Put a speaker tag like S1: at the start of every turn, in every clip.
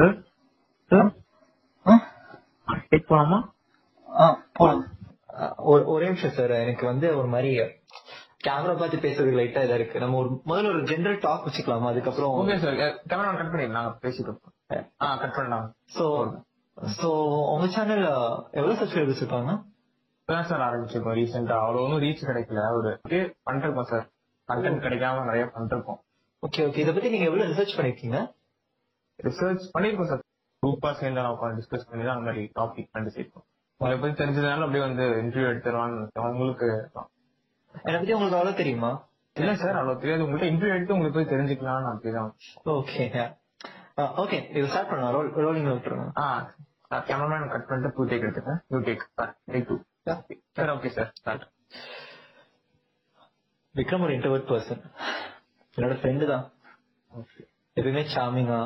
S1: Sir sir take போலாமா
S2: ஆ போலாம். ஆ, ஒரு நிமிஷம் சார் எனக்கு வந்து ஒரு மாதிரி கேமரா பார்த்து பேசுறது லைட்டா இதா இருக்கு. நம்ம ஒரு முதல்ல ஒரு ஜெனரல் டாக் வச்சுக்கலாமா? அதுக்கப்புறம்
S1: ஓகே சார் கேமரா கட் பண்ணிடலாம். பேசிட்டு ஆ. கட் பண்ணலாம்.
S2: சோ சோ உங்க சேனல் எவ்வளவு சப்ஸ்கிரைபர்ஸ் இருக்காங்க?
S1: இப்பதான் சார் ஆரம்பிச்சிருக்கோம். ரீசெண்டா அவ்வளவு ஒன்றும் ரீச் கிடைக்கல. ஒரு பண்ணிருக்கோம் சார் கண்டென்ட் கிடைக்காம நிறைய பண்ணிருக்கோம்.
S2: ஓகே ஓகே இத பத்தி நீங்க எவ்வளவு ரிசர்ச் பண்ணிருக்கீங்க?
S1: ரிசர்ச் பண்ணிருக்கோம் சார் குரூப்பா சேர்ந்து நான் டிஸ்கஸ் பண்ணி தான் அந்த மாதிரி டாபிக் கண்டுசிருக்கோம் உங்களை பத்தி தெரிஞ்சதுனால அப்படியே வந்து இன்டர்வியூ எடுத்துருவான்னு உங்களுக்கு
S2: என்னை பத்தி உங்களுக்கு அவ்வளவு தெரியுமா?
S1: இல்ல சார் அவ்வளவு தெரியாது. உங்கள்கிட்ட இன்டர்வியூ எடுத்து உங்களுக்கு போய் தெரிஞ்சுக்கலாம்னு அப்படிதான்
S2: ஓகே ஓகே இது ஸ்டார்ட் பண்ணலாம். ரோல் ரோலிங் விட்டுருங்க.
S1: ஆ கேமராமேன் கட் பண்ணிட்டு two take எடுத்துக்கேன். Two take take two sir okay sir start
S2: Vikram ஒரு இன்டர்வர்ட் பர்சன் என்னோட ஃப்ரெண்டு தான். எப்பயுமே சாமிங்கா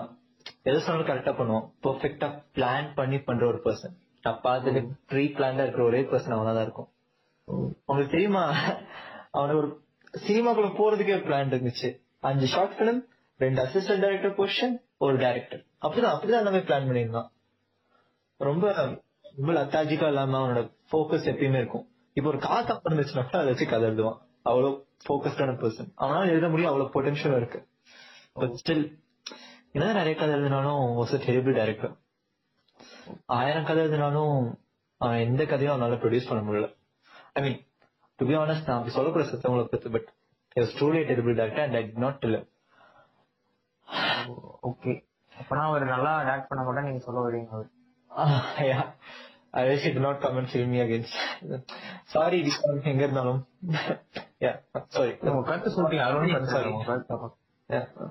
S2: எது சொன்னாலும் கரெக்டா பண்ணுவோம். பெர்ஃபெக்டா பிளான் பண்ணி பண்ற ஒரு பர்சன் நான் பார்த்துட்டு ப்ரீ பிளான்டா இருக்கிற ஒரே பர்சன் அவனா தான் இருக்கும். உங்களுக்கு தெரியுமா? அவனுக்கு ஒரு சினிமாக்குள்ள போறதுக்கே பிளான் இருந்துச்சு. அஞ்சு ஷார்ட் பிலிம் ரெண்டு அசிஸ்டன்ட் டைரக்டர் பொசிஷன் ஒரு டைரக்டர் அப்படிதான் அப்படிதான் எல்லாமே பிளான் பண்ணியிருந்தான். ரொம்ப ரொம்ப லத்தாஜிக்கா இல்லாம அவனோட ஃபோக்கஸ் எப்பயுமே இருக்கும். இப்போ ஒரு காத்தா இருந்துச்சுன்னா அதை வச்சு கதை எழுதுவான். அவ்வளவு ஃபோக்கஸ்டான பர்சன் அவனால எழுத முடியும் அவ்வளவு பொட்டன்ஷியல் இருக்கு. ஸ்டில் என்னதான் நிறைய கதை எழுதினாலும் வாஸ் அ டெரிபிள் டைரக்டர் ஆயிரம் கதை எழுதினாலும் அவன் எந்த கதையும் அவனால ப்ரொடியூஸ் பண்ண முடியல. I mean to be honest நான் அப்படி சொல்லக்கூட சத்தவங்களை பத்தி but it's truly terrible director and I did not tell
S1: okay அப்பனா அவர் நல்லா டாக்ட் பண்ண மாட்டா நீங்க சொல்ல வரீங்க
S2: did not come and film me again. Sorry, எங்க இருந்தாலும். Yeah sorry.
S1: உங்க கருத்து சொல்றீங்க ஒன்றும்
S2: Sorry.
S1: உங்க கருத்து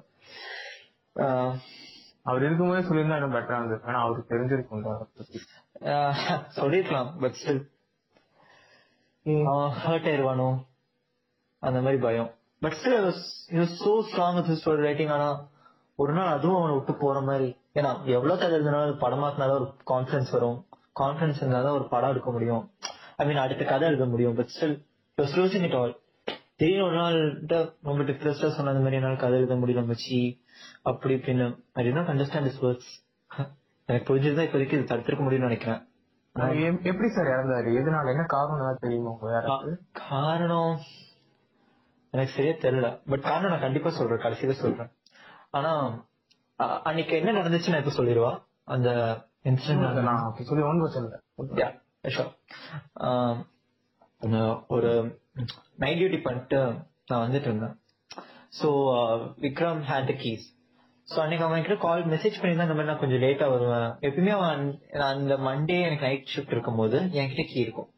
S1: அவர் இருக்கும்போதே சொல்லியிருந்தா இன்னும் பெட்டரா இருந்தது ஏன்னா அவருக்கு தெரிஞ்சிருக்கும்
S2: சொல்லிருக்கலாம் பட் ஸ்டில் ஹர்ட் ஆயிருவானோ? அந்த மாதிரி பயம். But still so strong his writing ஆனா ஒரு நாள் அதுவும் அவனை விட்டு போற மாதிரி. ஏன்னா எவ்வளவு கதை எழுதினாலும் படமாக்குனாலும் ஒரு கான்ஃபிடன்ஸ் வரும். கான்ஃபிடன்ஸ் இருந்தாதான் ஒரு படம் எடுக்க முடியும். ஐ மீன் அடுத்த கதை எழுத முடியும் but still losing it all திடீர்னு ஒரு நாள் ரொம்ப டிப்ரெஸ்டா சொன்ன அந்த மாதிரி என்னால கதை எழுத முடியல மச்சி. அப்படி இப்படின்னு. I did not understand this words எனக்கு புரிஞ்சதுதான் இப்போதைக்கு இது தடுத்திருக்க முடியும்னு நினைக்கிறேன்.
S1: எப்படி சார் இறந்தாரு? எதனால? என்ன காரணம் தெரியுமா உங்க
S2: காரணம் எனக்கு சரியா தெரியல. பட் காரணம் நான் கண்டிப்பா சொல்றேன். கடைசியில சொல்றேன். ஆனா அன்னைக்கு என்ன நடந்துச்சு நான் இப்ப சொல்லிடுவா? அந்த இன்சிடென்ட்
S1: நான் சொல்லி.
S2: ஆம், நான் ஒரு நைட் டியூட்டி பண்ணிட்டு நான் வந்துட்டு இருந்தேன். So Vikram had the keys so அன்னைக்கு அவன் கிட்ட கால் மெசேஜ் பண்ணியிருந்தா இந்த மாதிரி நான் கொஞ்சம் லேட்டா வருவேன். எப்பயுமே அவன் நான் அந்த மண்டே எனக்கு நைட் ஷிஃப்ட் இருக்கும்போது என்கிட்ட கீ இருக்கும்.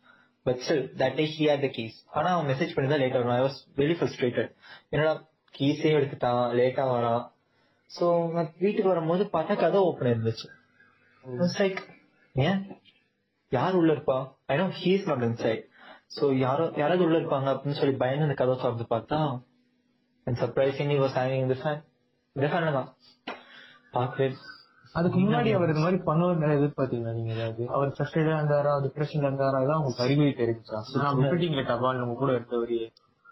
S2: But still that day he had the keys ஆனா அவன் மெசேஜ் பண்ணி தான் லேட்டா வருவான். ஐ வாஸ் வெரி ஃப்ரஸ்ட்ரேட்டட் என்னடா கீஸே எடுத்துட்டான் லேட்டா வரான். ஸோ வீட்டுக்கு வரும்போது பார்த்தா கதை ஓப்பன் இருந்துச்சு லைக் ஏன்? யார் உள்ள இருப்பா? I know he's not inside so யாரோ யாராவது உள்ள இருப்பாங்க அப்படின்னு சொல்லி பயந்து அந்த கதை திறந்து பார்த்தா சர்ப்ரைசிங்லி வாஸ் ஹேவிங் இந்த ஃபேன் இந்த ஃபேன் தான் பார்க்கவே
S1: அதுக்கு முன்னாடி அவர் இந்த மாதிரி பண்ணுவார் எதிர்பார்த்தீங்களா நீங்க ஏதாவது? அவர் ஃப்ரஸ்ட்ரேட்டா இருந்தாரா? டிப்ரெஷன்ல இருந்தாரா? அதான் உங்களுக்கு அறிகுறி நான் விட்டுட்டீங்களே தபால் உங்க கூட இருந்தவரையே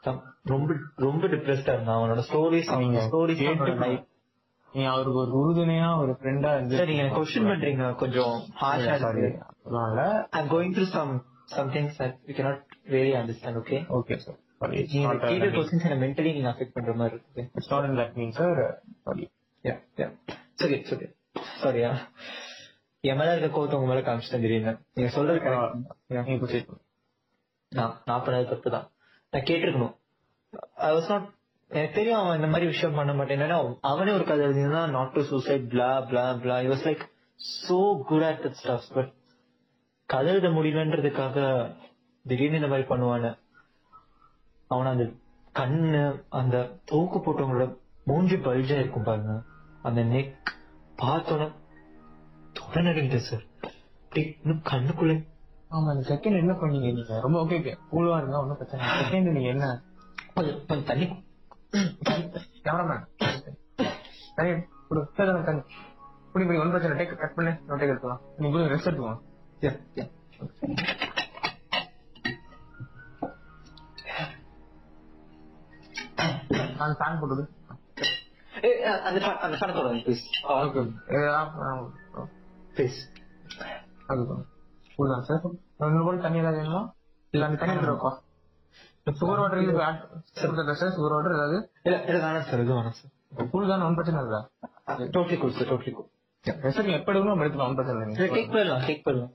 S2: தம்- ரொம்ப ரொம்ப டிப்ரெஸ்டா இருந்தான். அவனோட ஸ்டோரிஸ் அவங்க ஸ்டோரிஸ்
S1: கேட்டு நீ அவருக்கு ஒரு உறுதுணையா ஒரு ஃப்ரெண்டா இருந்து
S2: சார் நீங்க கொஸ்டின் பண்றீங்க. கொஞ்சம் ஹார்ஷா
S1: சாரி அதனால
S2: I'm going through some some things that cannot really understand okay?
S1: Okay sir sorry
S2: நீங்க கேட்ட கொஸ்டின்ஸ் என்ன மென்டலி நீங்க அஃபெக்ட் பண்ற மாதிரி இருக்கு
S1: it's not in that mean sir sorry
S2: Yeah, yeah. It's okay, it's okay. Sorry, yeah. என் மேல இருக்க கோவத்தை உங்க மேல காமிச்சிட்டேன் திடீர்னு நீங்க சொல்றது
S1: பண்ணுங்க.
S2: நான் நான் பண்ணது தப்பு தான் நான் கேட்டிருக்கணும். ஐ வாஸ் நாட் எனக்கு தெரியும் அவன் இந்த மாதிரி விஷயம் பண்ண மாட்டேன். அவனே ஒரு கதை எழுதினா not to suicide blah blah blah was like so good at that stuff but கதை எழுத முடியலன்றதுக்காக திடீர்னு இந்த மாதிரி பண்ணுவானு அவன அந்த கண்ணு அந்த தூக்கு போட்டவங்களோட மூஞ்சி பல்ஜா இருக்கும் பாருங்க. அந்த நெக் பார்த்தோன்னே தொட நடுங்கிட்டேன் சார் இன்னும் கண்ணுக்குள்ளே.
S1: ஆமா இந்த செகண்ட் என்ன பண்ணீங்க நீங்க? ரொம்ப ஓகே ஓகே கூலா இருந்தா ஒன்னும் பிரச்சனை செகண்ட் நீங்க என்ன?
S2: தண்ணி
S1: கேமராமேன் சார் அந்த கண். புடி புடி ஒன்றும் பிரச்சனை டேக் கட் பண்ணு. நோட்டை எடுத்துலாம் நீங்க ரெஸ்ட் எடுத்துவோம் நான்
S2: ஏய், அந்த அந்த ப்ளீஸ் ப்ளீஸ்
S1: அதுதான். கூல்தான் சார் இன்னும் கூட தண்ணி ஏதாவது வேணுமா இல்ல அந்த தண்ணி சுகர் வாட்டர் இது சார் சுகர் வாட்டர் ஏதாவது?
S2: இல்ல இல்ல வேணாம் சார் இது வேணாம் சார்
S1: கூல் தான் ஒன்றும் பிரச்சனை இல்ல.
S2: Totally cool sir totally cool
S1: rest நீங்க எப்ப எடுக்கணும் நம்ம எடுத்துக்கலாம் ஒன்றும் பிரச்சனை இல்லை
S2: டேக் போயிடலாம் டேக் போயிடலாம்.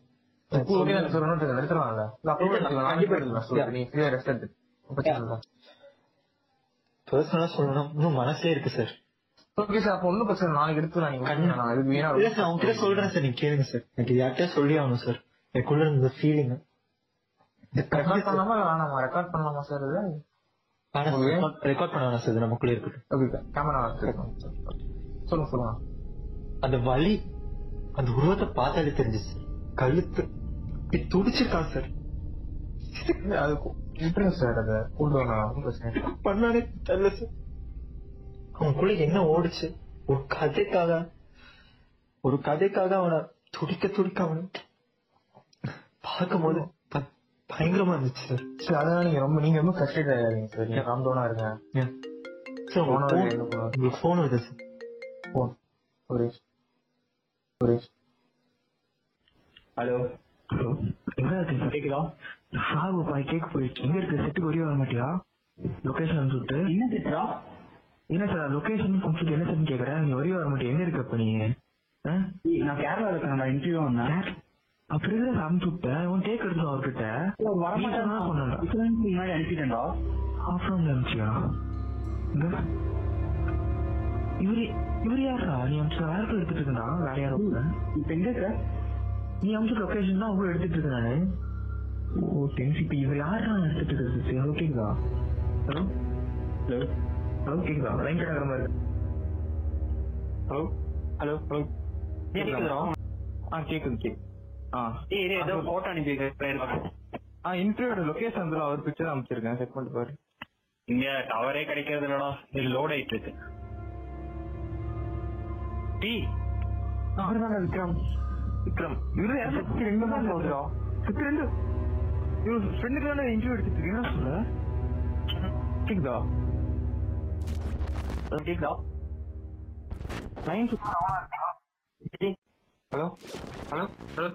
S1: கூல் ஓகே சார் ஒன்றும் பிரச்சனை எடுத்துருவாங்கல்ல இல்ல. அப்போ எடுத்துக்கலாம் சார் நீ ரெஸ்ட் எடுத்து. பிரச்சனை இல்லை.
S2: பர்சனலா சொல்லணும். இன்னும் மனசே இருக்கு சார்
S1: ஓகே சார் அப்போ ஒன்றும் பிரச்சனை. நாளைக்கு எடுத்துக்கலாம். நீங்க. நான் இதுக்கு வீணா
S2: இல்ல சார் அவங்க சொல்றேன் சார் நீங்க கேளுங்க சார் எனக்கு யார்கிட்டயா சொல்லி ஆகணும் சார் எனக்குள்ள இருந்த ஃபீலிங்
S1: ரெக்கார்ட் பண்ணலாமா? வேணாமா? ரெக்கார்ட் பண்ணலாமா சார் இது?
S2: ரெக்கார்ட் பண்ண வேணாம் சார் இது நமக்குள்ள இருக்கட்டும்.
S1: ஓகே கேமரா சொல்லுங்க சொல்லுங்க.
S2: அந்த வலி அந்த உருவத்தை பார்த்தாலே தெரிஞ்சுச்சு சார் கழுத்து இப்படி துடிச்சிருக்கான் சார்
S1: அது விட்டுருங்க சார் அதை கூல் டவுன் ஒன்றும் பிரச்சனை இல்லை
S2: பண்ணானே தெரியல சார் அவனுக்குள்ள என்ன ஓடுச்சு? ஒரு கதைக்காக ஒரு கதைக்காக அவனை துடிக்க துடிக்க அவனை பார்க்கும்போது ப- பயங்கரமா இருந்துச்சு சார்
S1: சரி அதனால நீங்க ரொம்ப நீங்க ரொம்ப ஆகாதீங்க சார் நீங்க டவுனா இருங்க.
S2: சார்
S1: போன
S2: உங்களுக்கு
S1: வழி
S2: phone-
S1: என்ன பண்ணுவோம்?
S2: உங்களுக்கு போன் வருது சார்
S1: போன் ஒரு ஒரு
S3: ஹலோ
S1: ஹலோ இருக்கு கேக்குதா? சாகு பாய் கேக் போயிடுச்சு எங்க இருக்கு? செட்டுக்கு ஒரே வர மாட்டியா? லொகேஷன் சொல்லிட்டு
S3: என்ன திட்டுறா
S1: என்ன சார் லொகேஷன் சொல்லிட்டு என்ன சார் கேக்குறேன் நீங்க ஒரே வர மாட்டியா? எங்க இருக்க நீங்க ஆ?
S3: நான் கேரளா இருக்கேன் நான் இன்டர்வியூ வந்தேன்.
S1: அப்படி தான் அனுப்பிச்சு விட்டேன் உன் டேக் எடுத்து அவர்கிட்ட.
S3: வரமாட்டேன்
S1: நீ தான் சொன்னேன்டா.
S3: முன்னாடி அனுப்பிட்டேன்டா.
S1: ஆஃப் ரவுண்ட்ல இருந்துச்சியா இவரு இவரு யாரா நீ அம்ச வேற பேர் எடுத்துட்டு இருக்கா வேற யாரும்.
S3: இப்ப எங்க இருக்க?
S1: நீ அம்ச லொகேஷன் தான் உங்களை எடுத்துட்டு இருக்கேன். நானு ஓ டென்ஸ் இப்ப இவர் யாரா எடுத்துட்டு இருக்கிறது ஹலோ கேக்குதா? ஹலோ
S3: ஹலோ
S1: ஹலோ கேக்குதா? லைன் கிடக்குற மாதிரி ஹலோ ஹலோ ஹலோ
S3: கேக்குதா?
S1: ஆ கேக்குது கேக்குது. ஆ.
S3: இரு, ஏதோ போட்டோ அனுப்பி
S1: ஆ இன்டர்வியூட லொகேஷன் வந்து அவர் பிக்சர் அனுப்பிச்சிருக்கேன். செக் பண்ணிட்டு பாரு.
S3: இங்க டவரே கிடைக்கிறது இல்லடா. இது லோட் ஆயிட்டு இருக்கு.
S1: டி. அவர்தான் விக்ரம். விக்ரம். இவரு ரெண்டு தான் சொல்றா சுத்தி ரெண்டு ஃப்ரெண்டுக்கு தானே இன்டர்வியூ எடுத்துட்டு இருக்கீங்க என்ன சொல்ற கேக்குதா?
S3: கேக்குதா?
S1: Line hello? Hello? Hello?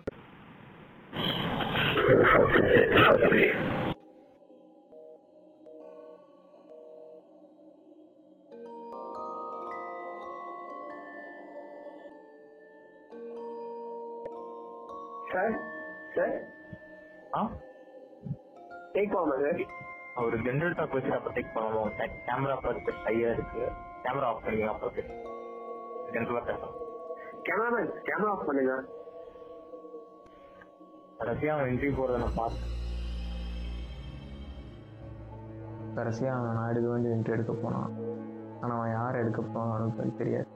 S3: Sir sir
S1: ஆ?
S3: டேக் பண்ணல சார்
S1: அவர் ஜென்ரல் டாக் வச்சு அப்ப டேக் பண்ணுவோம் கேமரா பார்த்து ஹையா இருக்கு. கேமரா ஆஃப் பண்ணி அப்ப ஜென்ரலா பேசலாம்
S3: கேமராமேன் கேமரா ஆஃப் பண்ணுங்க.
S1: கடைசியா அவன் இன்டர்வியூ போறத நான் பார்த்தேன். கடைசியா அவன் நான் எடுக்க வேண்டிய இன்டர்வியூ எடுக்க போனான். ஆனா அவன் யார் எடுக்க போனான்னு தெரியாது.